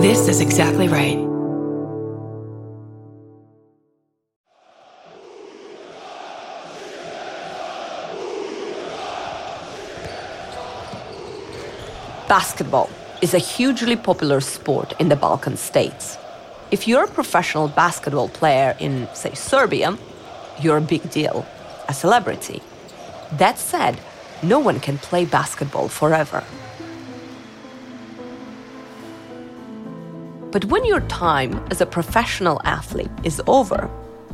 This is exactly right. Basketball is a hugely popular sport in the Balkan states. If you're a professional basketball player in, say, Serbia, you're a big deal, a celebrity. That said, no one can play basketball forever. But when your time as a professional athlete is over,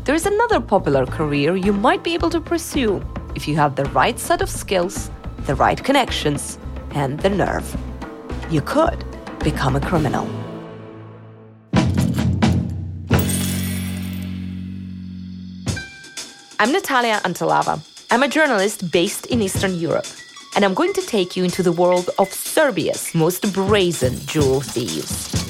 there is another popular career you might be able to pursue if you have the right set of skills, the right connections, and the nerve. You could become a criminal. I'm Natalia Antelava. I'm a journalist based in Eastern Europe, and I'm going to take you into the world of Serbia's most brazen jewel thieves.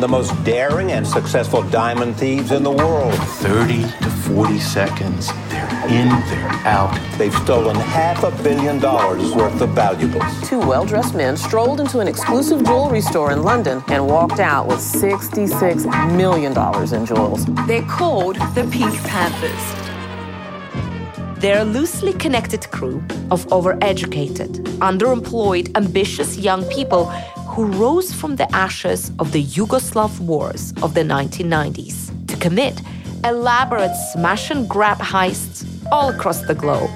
The most daring and successful diamond thieves in the world. 30 to 40 seconds. They're in, they're out. They've stolen half a billion dollars worth of valuables. Two well dressed men strolled into an exclusive jewelry store in London and walked out with $66 million in jewels. They're called the Pink Panthers. They're a loosely connected crew of overeducated, underemployed, ambitious young people who rose from the ashes of the Yugoslav wars of the 1990s to commit elaborate smash and grab heists all across the globe,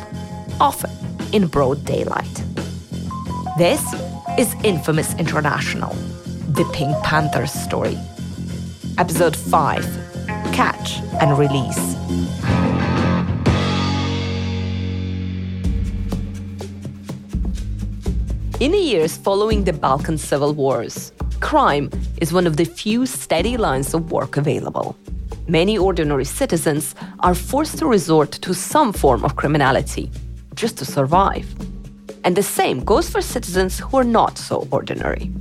often in broad daylight. This is Infamous International, the Pink Panthers story. Episode 5 Catch and Release. In the years following the Balkan civil wars, crime is one of the few steady lines of work available. Many ordinary citizens are forced to resort to some form of criminality just to survive. And the same goes for citizens who are not so ordinary.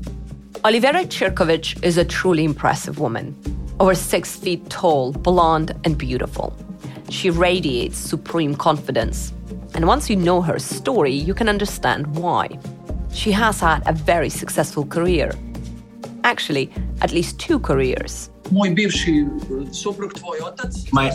Olivera Cirkovic is a truly impressive woman, over six feet tall, blonde, and beautiful. She radiates supreme confidence. And once you know her story, you can understand why. She has had a very successful career. Actually, at least two careers. My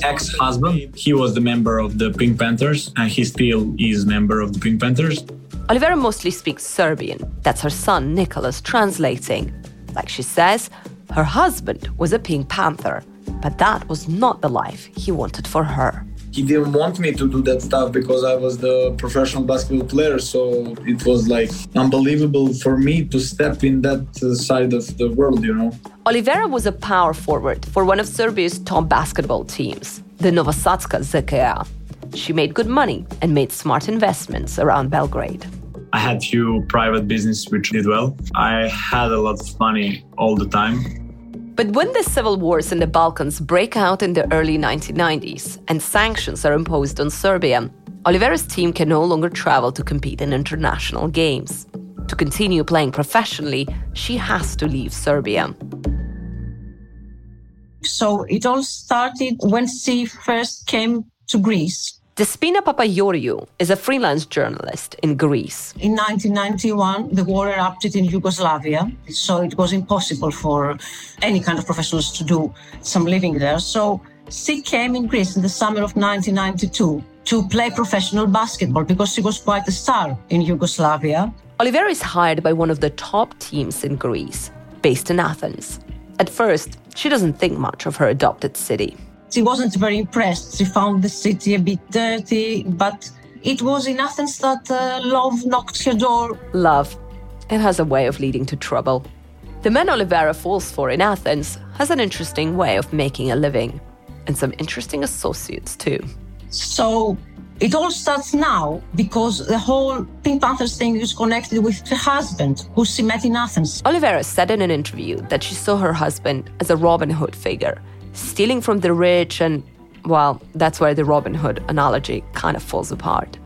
ex-husband, he was the member of the Pink Panthers, and he still is member of the Pink Panthers. Olivera mostly speaks Serbian. That's her son, Nicholas, translating. Like she says, her husband was a Pink Panther, but that was not the life he wanted for her he didn't want me to do that stuff because I was the professional basketball player. So it was like unbelievable for me to step in that uh, side of the world, you know. Olivera was a power forward for one of Serbia's top basketball teams, the Novosadska ZKA. She made good money and made smart investments around Belgrade. I had few private business which did well. I had a lot of money all the time but when the civil wars in the Balkans break out in the early 1990s and sanctions are imposed on Serbia, Olivera's team can no longer travel to compete in international games. To continue playing professionally, she has to leave Serbia. So it all started when she first came to Greece. Despina Papayoriou is a freelance journalist in Greece. In 1991, the war erupted in Yugoslavia, so it was impossible for any kind of professionals to do some living there. So she came in Greece in the summer of 1992 to play professional basketball because she was quite a star in Yugoslavia. Olivera is hired by one of the top teams in Greece, based in Athens. At first, she doesn't think much of her adopted city. She wasn't very impressed. She found the city a bit dirty, but it was in Athens that uh, love knocked her door. Love. It has a way of leading to trouble. The man Olivera falls for in Athens has an interesting way of making a living, and some interesting associates too. So it all starts now because the whole Pink Panthers thing is connected with her husband, who she met in Athens. Olivera said in an interview that she saw her husband as a Robin Hood figure stealing from the rich, and well, that's where the Robin Hood analogy kind of falls apart.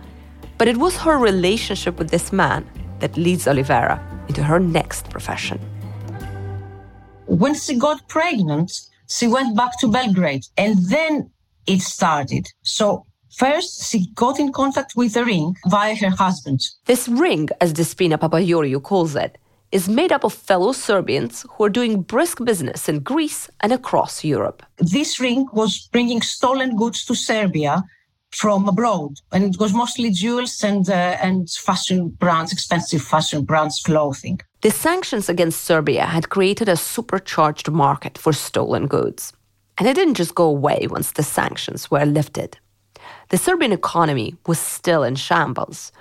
But it was her relationship with this man that leads Olivera into her next profession. When she got pregnant, she went back to Belgrade, and then it started. So First, she got in contact with the ring via her husband. This ring, as Despina Papayoriou calls it, is made up of fellow Serbians who are doing brisk business in Greece and across Europe. This ring was bringing stolen goods to Serbia from abroad, and it was mostly jewels and uh, and fashion brands, expensive fashion brands, clothing. The sanctions against Serbia had created a supercharged market for stolen goods, and it didn't just go away once the sanctions were lifted. The Serbian economy was still in shambles.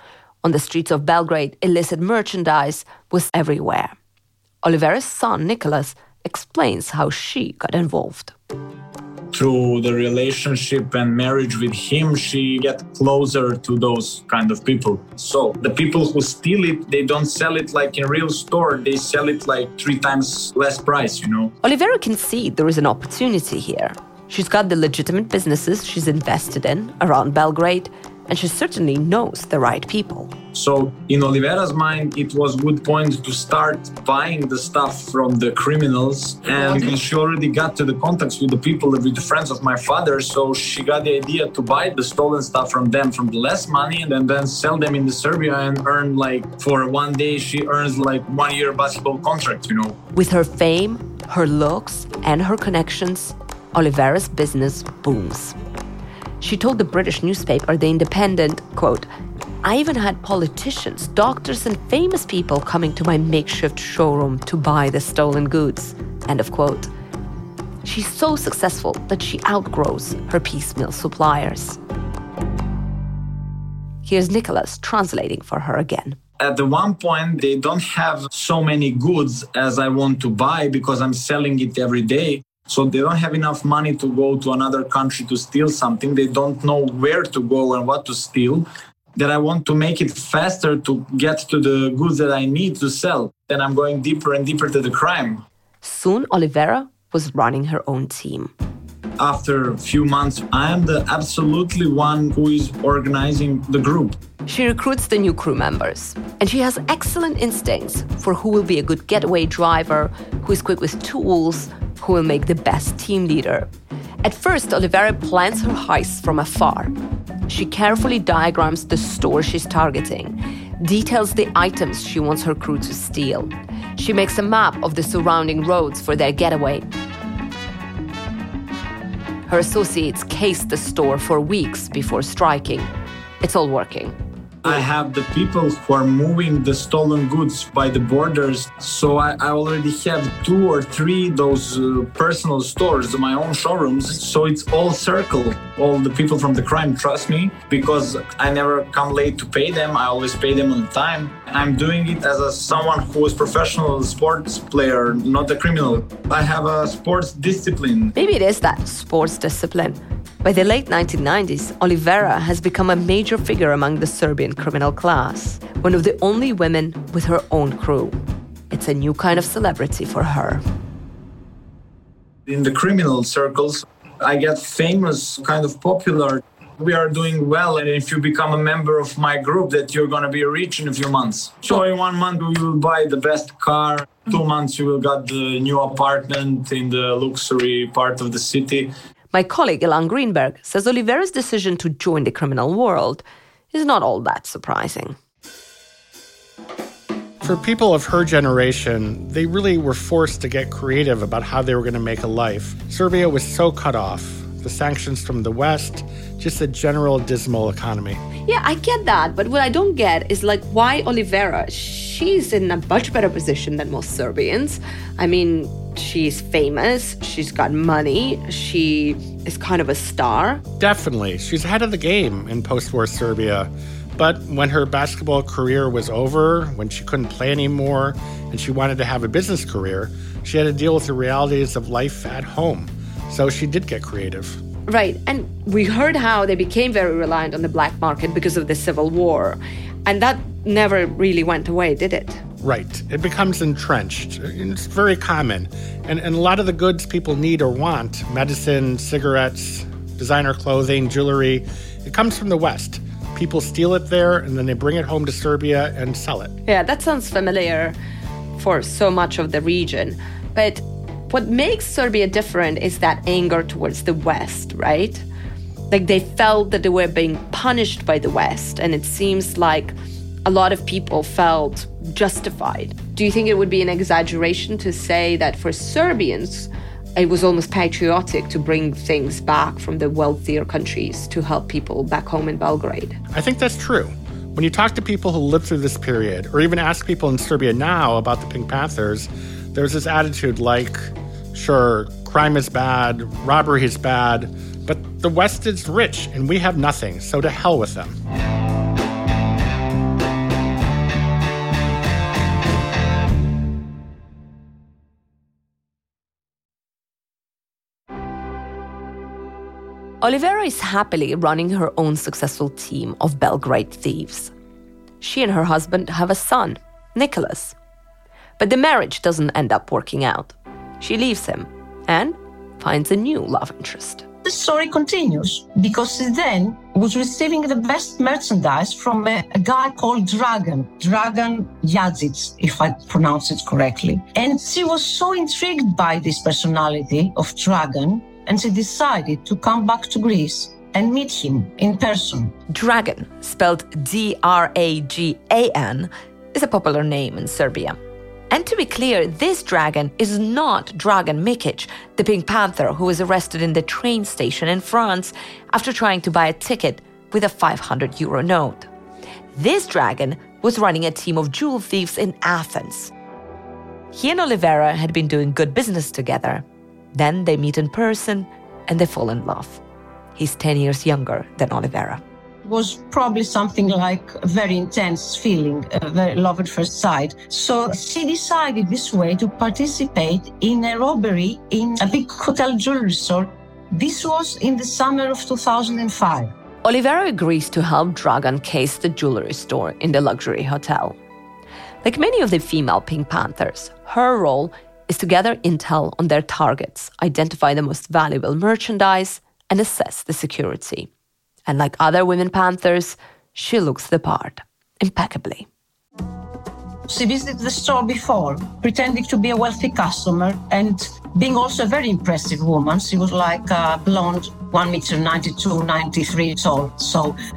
On the streets of Belgrade, illicit merchandise was everywhere. Olivera's son, Nicholas, explains how she got involved. Through the relationship and marriage with him she get closer to those kind of people. So the people who steal it they don't sell it like in real store they sell it like three times less price you know? Olivera can see there is an opportunity here. She's got the legitimate businesses she's invested in around belgrade and she certainly knows the right people. So in Olivera's mind, it was good point to start buying the stuff from the criminals, and she already got to the contacts with the people, with the friends of my father. So she got the idea to buy the stolen stuff from them from the less money, and then sell them in the Serbia and earn like for one day she earns like one year basketball contract. You know. With her fame, her looks, and her connections, Olivera's business booms. She told the British newspaper The Independent, quote, I even had politicians, doctors, and famous people coming to my makeshift showroom to buy the stolen goods. End of quote. She's so successful that she outgrows her piecemeal suppliers. Here's Nicholas translating for her again. At the one point, they don't have so many goods as I want to buy because I'm selling it every day. So they don't have enough money to go to another country to steal something. They don't know where to go and what to steal. That I want to make it faster to get to the goods that I need to sell. Then I'm going deeper and deeper to the crime. Soon, Olivera was running her own team. After a few months, I am the absolutely one who is organizing the group. She recruits the new crew members, and she has excellent instincts for who will be a good getaway driver, who is quick with tools, who will make the best team leader. At first, Olivera plans her heist from afar. She carefully diagrams the store she's targeting, details the items she wants her crew to steal. She makes a map of the surrounding roads for their getaway. Her associates case the store for weeks before striking. It's all working. I have the people who are moving the stolen goods by the borders. So I, I already have two or three those uh, personal stores, my own showrooms. So it's all circle. All the people from the crime trust me because I never come late to pay them. I always pay them on time. I'm doing it as a someone who is professional sports player, not a criminal. I have a sports discipline. Maybe it is that sports discipline. By the late 1990s, Olivera has become a major figure among the Serbian criminal class, one of the only women with her own crew. It's a new kind of celebrity for her. In the criminal circles, I get famous, kind of popular. We are doing well, and if you become a member of my group, that you're going to be rich in a few months. So in one month, you will buy the best car. Two months, you will get the new apartment in the luxury part of the city. My colleague Ilan Greenberg says Olivera's decision to join the criminal world is not all that surprising. For people of her generation, they really were forced to get creative about how they were going to make a life. Serbia was so cut off. The sanctions from the West, just a general dismal economy. Yeah, I get that, but what I don't get is like why Olivera? She's in a much better position than most Serbians. I mean, she's famous, she's got money, she is kind of a star. Definitely. She's ahead of the game in post war Serbia. But when her basketball career was over, when she couldn't play anymore, and she wanted to have a business career, she had to deal with the realities of life at home. So she did get creative. Right. And we heard how they became very reliant on the black market because of the Civil War. And that never really went away, did it? Right. It becomes entrenched. It's very common. And, and a lot of the goods people need or want medicine, cigarettes, designer clothing, jewelry it comes from the West. People steal it there and then they bring it home to Serbia and sell it. Yeah, that sounds familiar for so much of the region. But what makes Serbia different is that anger towards the West, right? Like they felt that they were being punished by the West, and it seems like a lot of people felt justified Do you think it would be an exaggeration to say that for Serbians, it was almost patriotic to bring things back from the wealthier countries to help people back home in Belgrade? I think that's true. When you talk to people who lived through this period, or even ask people in Serbia now about the Pink Panthers, there's this attitude like, sure, crime is bad, robbery is bad, but the West is rich and we have nothing, so to hell with them. Olivera is happily running her own successful team of Belgrade thieves. She and her husband have a son, Nicholas. But the marriage doesn't end up working out. She leaves him and finds a new love interest. The story continues because she then was receiving the best merchandise from a, a guy called Dragan, Dragan Yadzic, if I pronounce it correctly. And she was so intrigued by this personality of Dragan and she decided to come back to Greece and meet him in person. Dragan, spelled D R A G A N, is a popular name in Serbia. And to be clear, this Dragan is not Dragan Mikic, the Pink Panther who was arrested in the train station in France after trying to buy a ticket with a 500 euro note. This Dragan was running a team of jewel thieves in Athens. He and Olivera had been doing good business together, then they meet in person and they fall in love. He's 10 years younger than Olivera. It was probably something like a very intense feeling, a very love at first sight. So she decided this way to participate in a robbery in a big hotel jewelry store. This was in the summer of 2005. Olivera agrees to help Dragan case the jewelry store in the luxury hotel. Like many of the female Pink Panthers, her role is to gather intel on their targets, identify the most valuable merchandise, and assess the security. And like other women panthers, she looks the part impeccably. She visited the store before, pretending to be a wealthy customer and being also a very impressive woman. She was like a blonde, 1 meter 92, 93 tall. So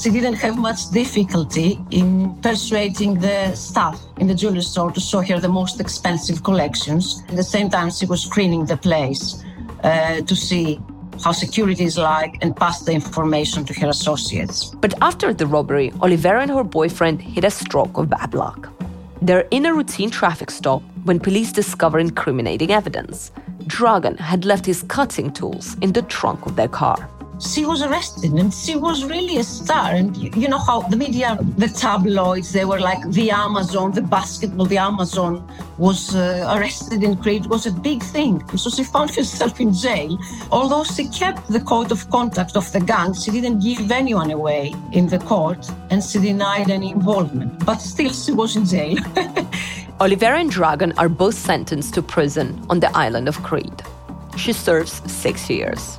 she didn't have much difficulty in persuading the staff in the jewelry store to show her the most expensive collections. At the same time, she was screening the place uh, to see how security is like and pass the information to her associates. But after the robbery, Olivera and her boyfriend hit a stroke of bad luck. They're in a routine traffic stop when police discover incriminating evidence. Dragan had left his cutting tools in the trunk of their car she was arrested and she was really a star. And you, know how the media, the tabloids, they were like the Amazon, the basketball, the Amazon was uh, arrested in Crete. Was a big thing. So she found herself in jail. Although she kept the code of conduct of the gang, she didn't give anyone away in the court and she denied any involvement. But still, she was in jail. Olivera and Dragan are both sentenced to prison on the island of Crete. She serves six years.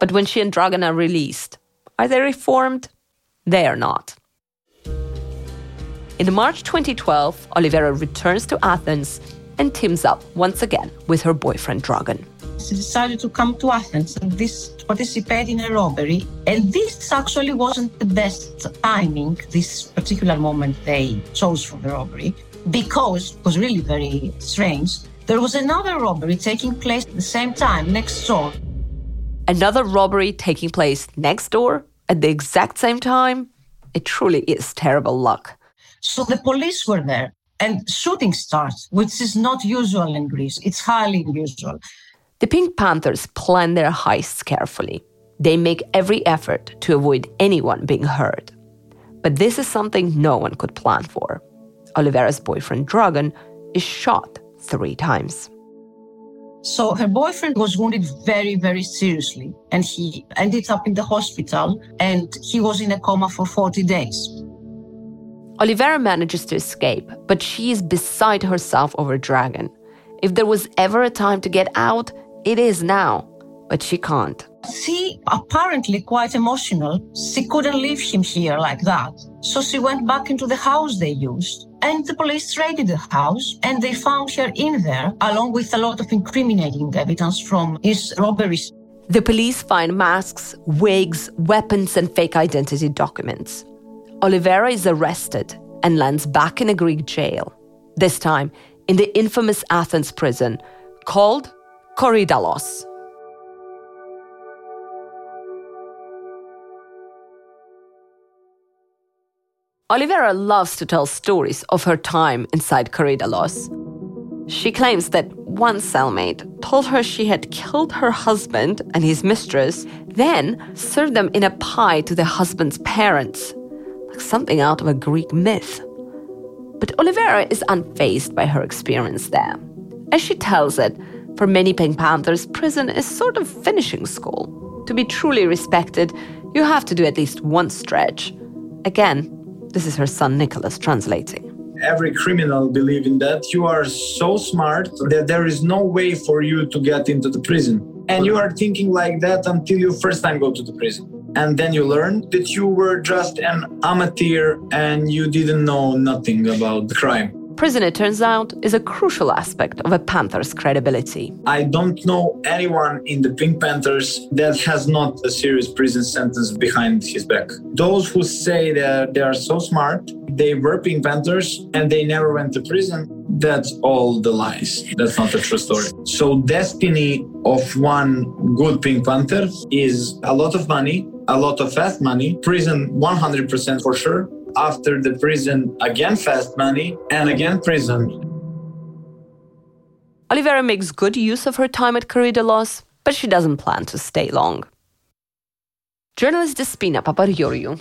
But when she and Dragan are released, are they reformed? They are not. In March 2012, Olivera returns to Athens and teams up once again with her boyfriend Dragan. She decided to come to Athens and this participate in a robbery. And this actually wasn't the best timing, this particular moment they chose for the robbery, because it was really very strange. There was another robbery taking place at the same time next door another robbery taking place next door at the exact same time, it truly is terrible luck. So the police were there and shooting starts, which is not usual in Greece. It's highly unusual. The Pink Panthers plan their heists carefully. They make every effort to avoid anyone being hurt. But this is something no one could plan for. Olivera's boyfriend Dragan is shot three times. So her boyfriend was wounded very, very seriously, and he ended up in the hospital and he was in a coma for 40 days. Olivera manages to escape, but she is beside herself over Dragan. If there was ever a time to get out, it is now, but she can't. She apparently quite emotional. She couldn't leave him here like that. So she went back into the house they used and the police raided the house and they found her in there, along with a lot of incriminating evidence from his robberies. The police find masks, wigs, weapons, and fake identity documents. Olivera is arrested and lands back in a Greek jail, this time in the infamous Athens prison called Korydallos. Olivera loves to tell stories of her time inside Korydallos. She claims that one cellmate told her she had killed her husband and his mistress, then served them in a pie to the husband's parents, like something out of a Greek myth. But Olivera is unfazed by her experience there. As she tells it, for many Pink Panthers, prison is sort of finishing school. To be truly respected, you have to do at least one stretch. Again, this is her son Nicholas translating. Every criminal believe in that you are so smart that there is no way for you to get into the prison. And you are thinking like that until you first time go to the prison. And then you learn that you were just an amateur and you didn't know nothing about the crime. Prison, it turns out, is a crucial aspect of a Panther's credibility. I don't know anyone in the Pink Panthers that has not a serious prison sentence behind his back. Those who say that they are so smart, they were Pink Panthers and they never went to prison, that's all the lies. That's not a true story. So, destiny of one good Pink Panther is a lot of money, a lot of fast money, prison 100% for sure, after the prison, again fast money, and again prison. Olivera makes good use of her time at Korydallos, but she doesn't plan to stay long. Journalist Despina Papagiorgiou.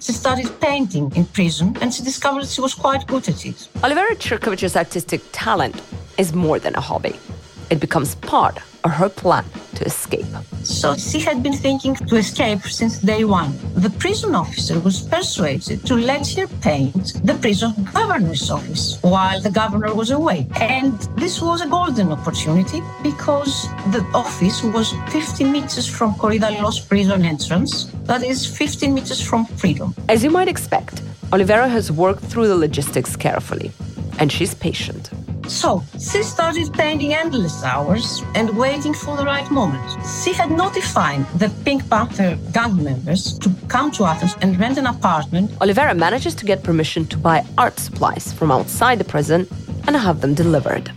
She started painting in prison and she discovered she was quite good at it. Olivera Cirkovic's artistic talent is more than a hobby. It becomes part of her plan to escape. So she had been thinking to escape since day one. The prison officer was persuaded to let her paint the prison governor's office while the governor was away. And this was a golden opportunity because the office was 50 meters from Korydallos prison entrance, that is 15 meters from freedom. As you might expect, Olivera has worked through the logistics carefully, and she's patient. So she started painting endless hours and waiting for the right moment. She had notified the Pink Panther gang members to come to Athens and rent an apartment. Olivera manages to get permission to buy art supplies from outside the prison and have them delivered.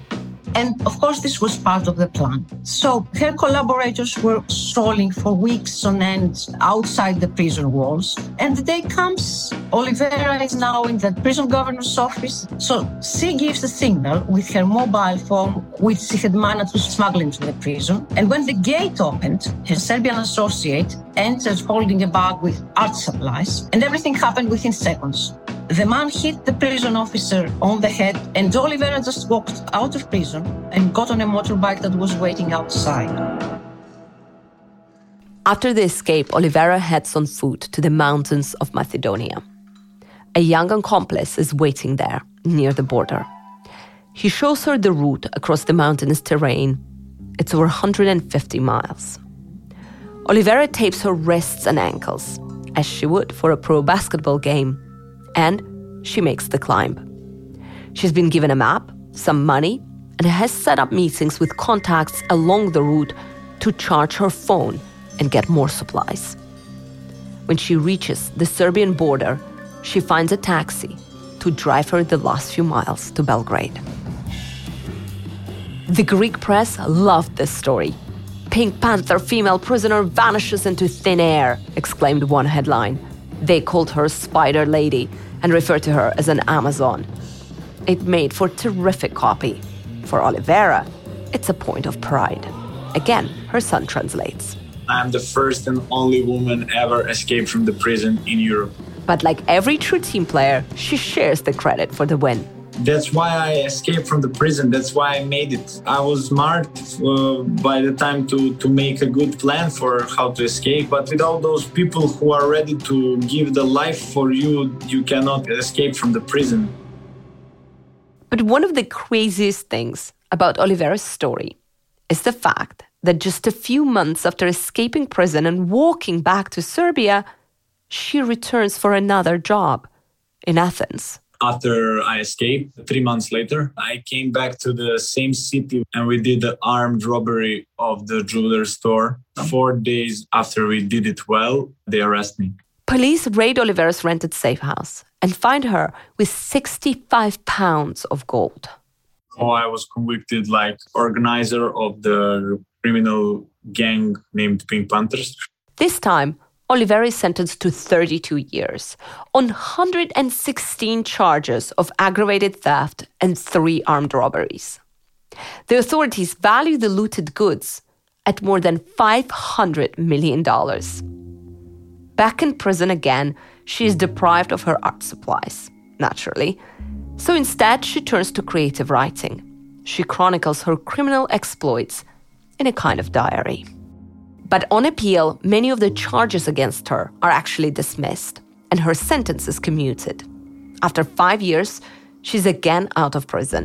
And of course, this was part of the plan. So her collaborators were strolling for weeks on end outside the prison walls. And the day comes, Olivera is now in the prison governor's office. So she gives a signal with her mobile phone, which she had managed to smuggle into the prison. And when the gate opened, her Serbian associate entered holding a bag with art supplies, and everything happened within seconds. The man hit the prison officer on the head, and Olivera just walked out of prison and got on a motorbike that was waiting outside. After the escape, Olivera heads on foot to the mountains of Macedonia. A young accomplice is waiting there, near the border. He shows her the route across the mountainous terrain. It's over 150 miles. Olivera tapes her wrists and ankles, as she would for a pro basketball game, and she makes the climb. She's been given a map, some money, and has set up meetings with contacts along the route to charge her phone and get more supplies. When she reaches the Serbian border, she finds a taxi to drive her the last few miles to Belgrade. The Greek press loved this story. Pink Panther female prisoner vanishes into thin air, exclaimed one headline. They called her Spider Lady and referred to her as an Amazon. It made for terrific copy. For Olivera, it's a point of pride. Again, her son translates. I'm the first and only woman ever escaped from the prison in Europe. But like every true team player, she shares the credit for the win. That's why I escaped from the prison. That's why I made it. I was smart uh, by the time to, to make a good plan for how to escape. But with all those people who are ready to give the life for you, you cannot escape from the prison. But one of the craziest things about Olivera's story is the fact that just a few months after escaping prison and walking back to Serbia, she returns for another job in Athens. After I escaped, three months later, I came back to the same city and we did the armed robbery of the jeweler store. Four days after we did it well, they arrested me. Police raid Olivera's rented safe house and find her with 65 pounds of gold. Oh, I was convicted like organizer of the criminal gang named Pink Panthers. This time, Olivera is sentenced to 32 years on 116 charges of aggravated theft and three armed robberies. The authorities value the looted goods at more than $500 million. Back in prison again, she is deprived of her art supplies, naturally. So instead, she turns to creative writing. She chronicles her criminal exploits in a kind of diary. But on appeal, many of the charges against her are actually dismissed, and her sentence is commuted. After five years, she's again out of prison,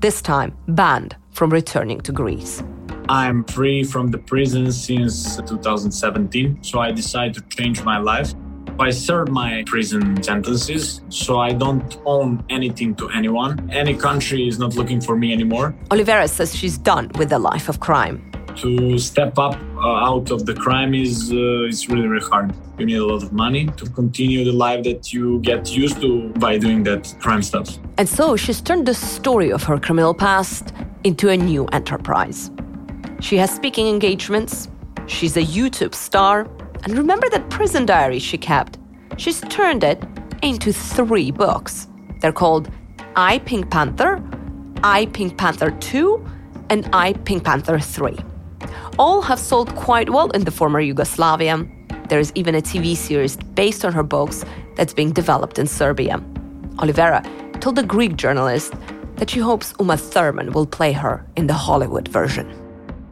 this time banned from returning to Greece. I'm free from the prison since 2017, so I decided to change my life. I served my prison sentences, so I don't own anything to anyone. Any country is not looking for me anymore. Olivera says she's done with the life of crime. To step up out of the crime is uh, is really really hard. You need a lot of money to continue the life that you get used to by doing that crime stuff. And so she's turned the story of her criminal past into a new enterprise. She has speaking engagements, she's a YouTube star, and remember that prison diary she kept? She's turned it into three books. They're called I Pink Panther, I Pink Panther 2, and I Pink Panther 3. All have sold quite well in the former Yugoslavia. There is even a TV series based on her books that's being developed in Serbia. Olivera told a Greek journalist that she hopes Uma Thurman will play her in the Hollywood version.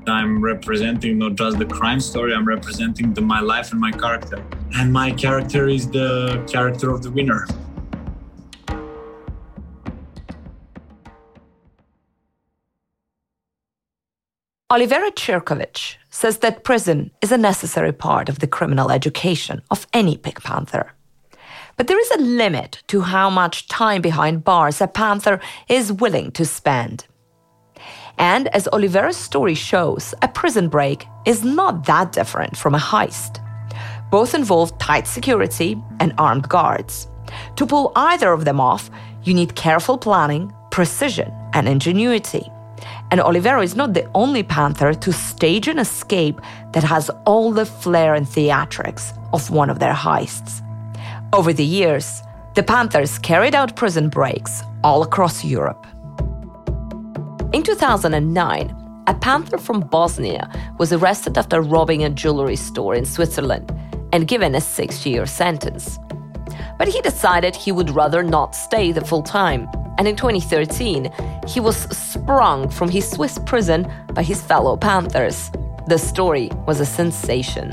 I'm representing not just the crime story, I'm representing the, my life and my character. And my character is the character of the winner. Olivera Cirkovic says that prison is a necessary part of the criminal education of any Pink Panther. But there is a limit to how much time behind bars a Panther is willing to spend. And as Olivera's story shows, a prison break is not that different from a heist. Both involve tight security and armed guards. To pull either of them off, you need careful planning, precision, and ingenuity. And Olivera is not the only Panther to stage an escape that has all the flair and theatrics of one of their heists. Over the years, the Panthers carried out prison breaks all across Europe. In 2009, a panther from Bosnia was arrested after robbing a jewelry store in Switzerland and given a six year sentence. But he decided he would rather not stay the full time, and in 2013, he was sprung from his Swiss prison by his fellow Panthers. The story was a sensation.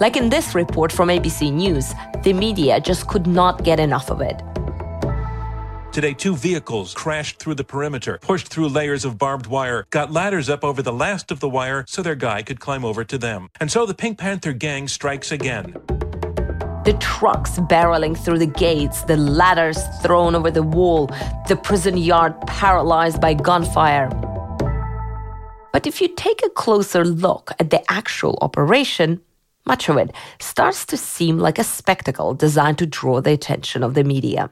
Like in this report from ABC News, the media just could not get enough of it. Today, two vehicles crashed through the perimeter, pushed through layers of barbed wire, got ladders up over the last of the wire so their guy could climb over to them. And so the Pink Panther gang strikes again. The trucks barreling through the gates, the ladders thrown over the wall, the prison yard paralyzed by gunfire. But if you take a closer look at the actual operation, much of it starts to seem like a spectacle designed to draw the attention of the media.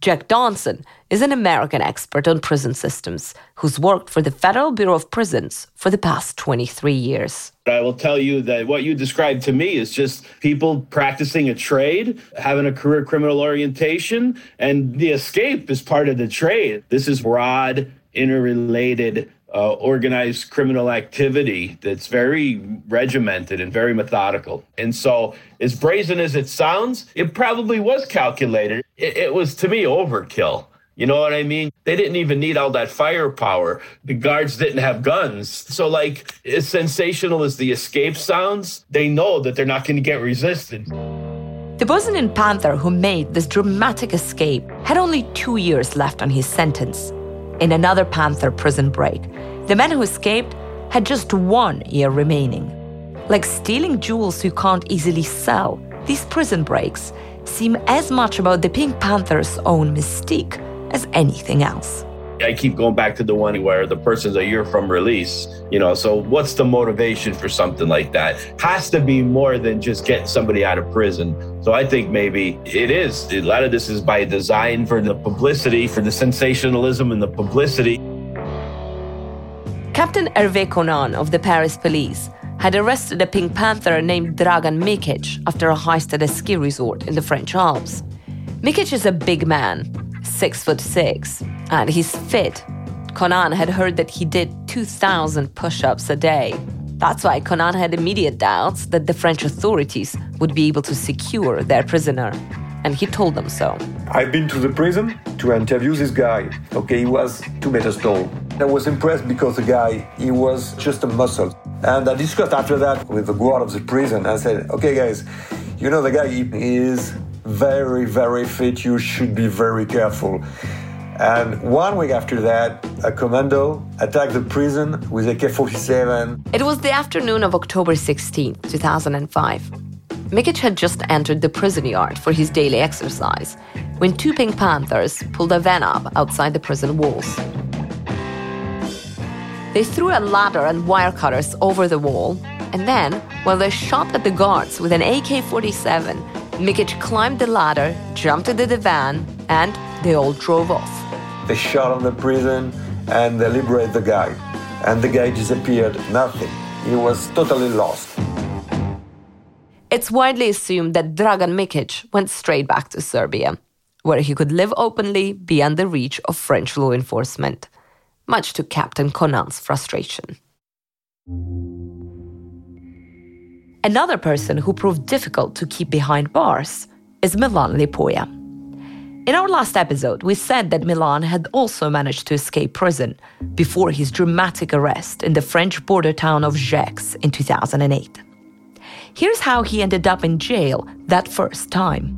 Jack Donson is an American expert on prison systems who's worked for the Federal Bureau of Prisons for the past 23 years. I will tell you that what you described to me is just people practicing a trade, having a career criminal orientation, and the escape is part of the trade. This is broad, interrelated uh, organized criminal activity that's very regimented and very methodical. And so, as brazen as it sounds, it probably was calculated. It, it, was, to me, overkill. You know what I mean? They didn't even need all that firepower. The guards didn't have guns. So, like, as sensational as the escape sounds, they know that they're not going to get resisted. The Bosnian Panther who made this dramatic escape had only two years left on his sentence in another Panther prison break. The man who escaped had just one year remaining. Like stealing jewels you can't easily sell, these prison breaks seem as much about the Pink Panther's own mystique as anything else. I keep going back to the one where the person's a year from release. You know, so what's the motivation for something like that? Has to be more than just getting somebody out of prison So I think maybe it is. A lot of this is by design for the publicity, for the sensationalism and the publicity. Captain Hervé Conan of the Paris police had arrested a Pink Panther named Dragan Mikic after a heist at a ski resort in the French Alps. Mikic is a big man, six foot six, and he's fit. Conan had heard that he did 2,000 push ups a day. That's why Conan had immediate doubts that the French authorities would be able to secure their prisoner. And he told them so. I've been to the prison to interview this guy. Okay, he was two meters tall. I was impressed because the guy, he was just a muscle. And I discussed after that with the guard of the prison. I said, okay, guys, you know, the guy he is very, very fit. You should be very careful. And one week after that, a commando attacked the prison with AK 47. It was the afternoon of October 16, 2005. Mikic had just entered the prison yard for his daily exercise when two Pink Panthers pulled a van up outside the prison walls. They threw a ladder and wire cutters over the wall, and then, while they shot at the guards with an AK 47, Mikic climbed the ladder, jumped into the van, and they all drove off. They shot on the prison and they liberated the guy. And the guy disappeared. Nothing. He was totally lost. It's widely assumed that Dragan Mikic went straight back to Serbia, where he could live openly beyond the reach of French law enforcement, much to Captain Conan's frustration. Another person who proved difficult to keep behind bars is Milan Ljepoja. In our last episode, we said that Milan had also managed to escape prison before his dramatic arrest in the French border town of Gex in 2008. Here's how he ended up in jail that first time.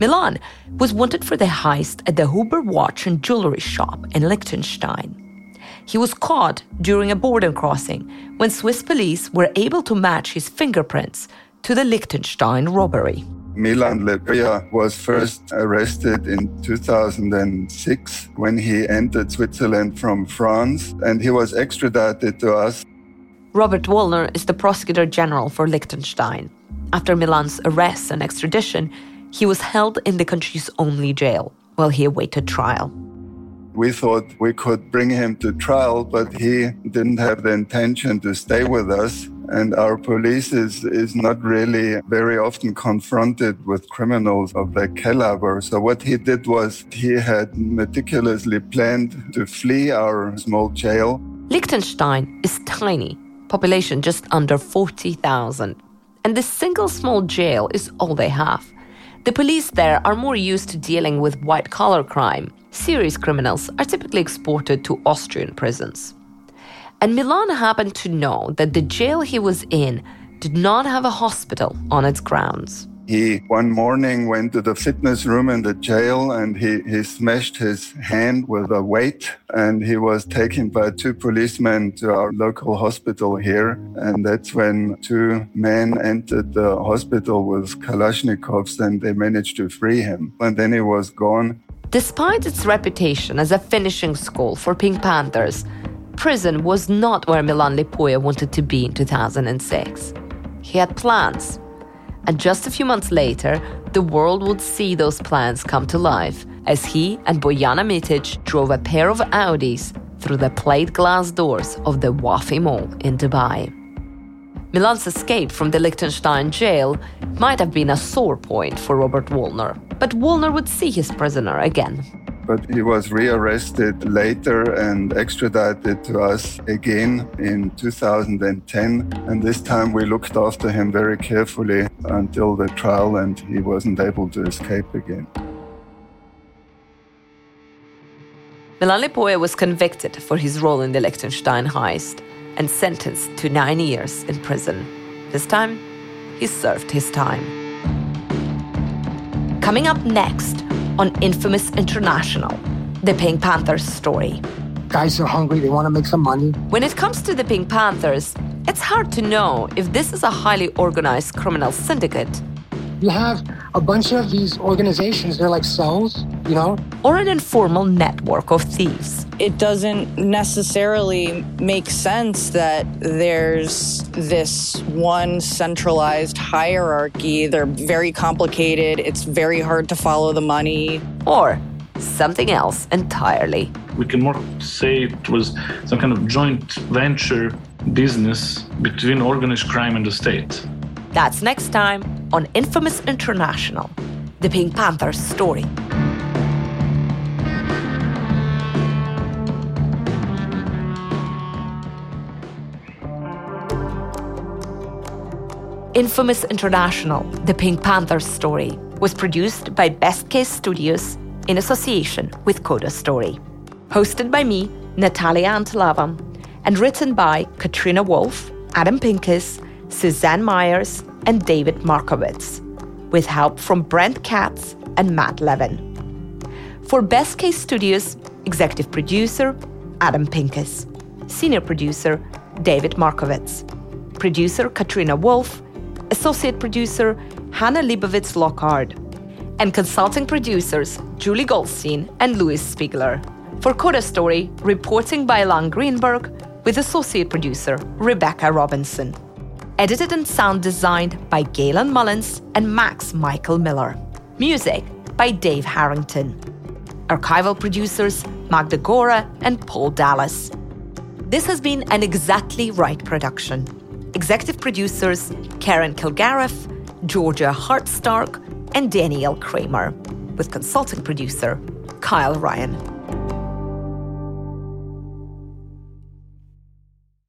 Milan was wanted for the heist at the Huber watch and jewelry shop in Liechtenstein. He was caught during a border crossing when Swiss police were able to match his fingerprints to the Liechtenstein robbery. Milan Ljepoja was first arrested in 2006 when he entered Switzerland from France and he was extradited to us. Robert Wallner is the prosecutor general for Liechtenstein. After Milan's arrest and extradition, he was held in the country's only jail while he awaited trial. We thought we could bring him to trial, but he didn't have the intention to stay with us and our police is, is not really very often confronted with criminals of that caliber. So what he did was he had meticulously planned to flee our small jail. Liechtenstein is tiny, population just under 40,000. And this single small jail is all they have. The police there are more used to dealing with white collar crime. Serious criminals are typically exported to Austrian prisons. And Milan happened to know that the jail he was in did not have a hospital on its grounds. He one morning went to the fitness room in the jail and he, he smashed his hand with a weight and he was taken by two policemen to our local hospital here. And that's when two men entered the hospital with Kalashnikovs and they managed to free him. And then he was gone. Despite its reputation as a finishing school for Pink Panthers, prison was not where Milan Ljepoja wanted to be in 2006. He had plans. And just a few months later, the world would see those plans come to life as he and Bojana Mitic drove a pair of Audis through the plate glass doors of the Wafi Mall in Dubai. Milan's escape from the Liechtenstein jail might have been a sore point for Robert Wallner, but Wallner would see his prisoner again but he was rearrested later and extradited to us again in 2010. And this time we looked after him very carefully until the trial, and he wasn't able to escape again. Milan Ljepoja was convicted for his role in the Liechtenstein heist and sentenced to nine years in prison. This time, he served his time. Coming up next, on Infamous International, the Pink Panthers story. Guys are hungry, they want to make some money. When it comes to the Pink Panthers, it's hard to know if this is a highly organized criminal syndicate you have a bunch of these organizations, they're like cells, you know? Or an informal network of thieves. It doesn't necessarily make sense that there's this one centralized hierarchy. They're very complicated, it's very hard to follow the money. Or something else entirely. We can more say it was some kind of joint venture business between organized crime and the state. That's next time on Infamous International The Pink Panthers Story. Infamous International The Pink Panthers Story was produced by Best Case Studios in association with Coda Story. Hosted by me, Natalia Antelava, and written by Katrina Wolf, Adam Pincus, Suzanne Myers, and David Markowitz, with help from Brent Katz and Matt Levin. For Best Case Studios, executive producer Adam Pincus, senior producer David Markowitz, producer Katrina Wolf, associate producer Hannah Leibovitz Lockhart, and consulting producers Julie Goldstein and Louis Spiegler. For Coda Story, reporting by Lan Greenberg, with associate producer Rebecca Robinson. Edited and sound designed by Galen Mullins and Max Michael Miller. Music by Dave Harrington. Archival producers Magda Gora and Paul Dallas. This has been an Exactly Right production. Executive producers Karen Kilgariff, Georgia Hardstark, and Danielle Kramer, with consulting producer Kyle Ryan.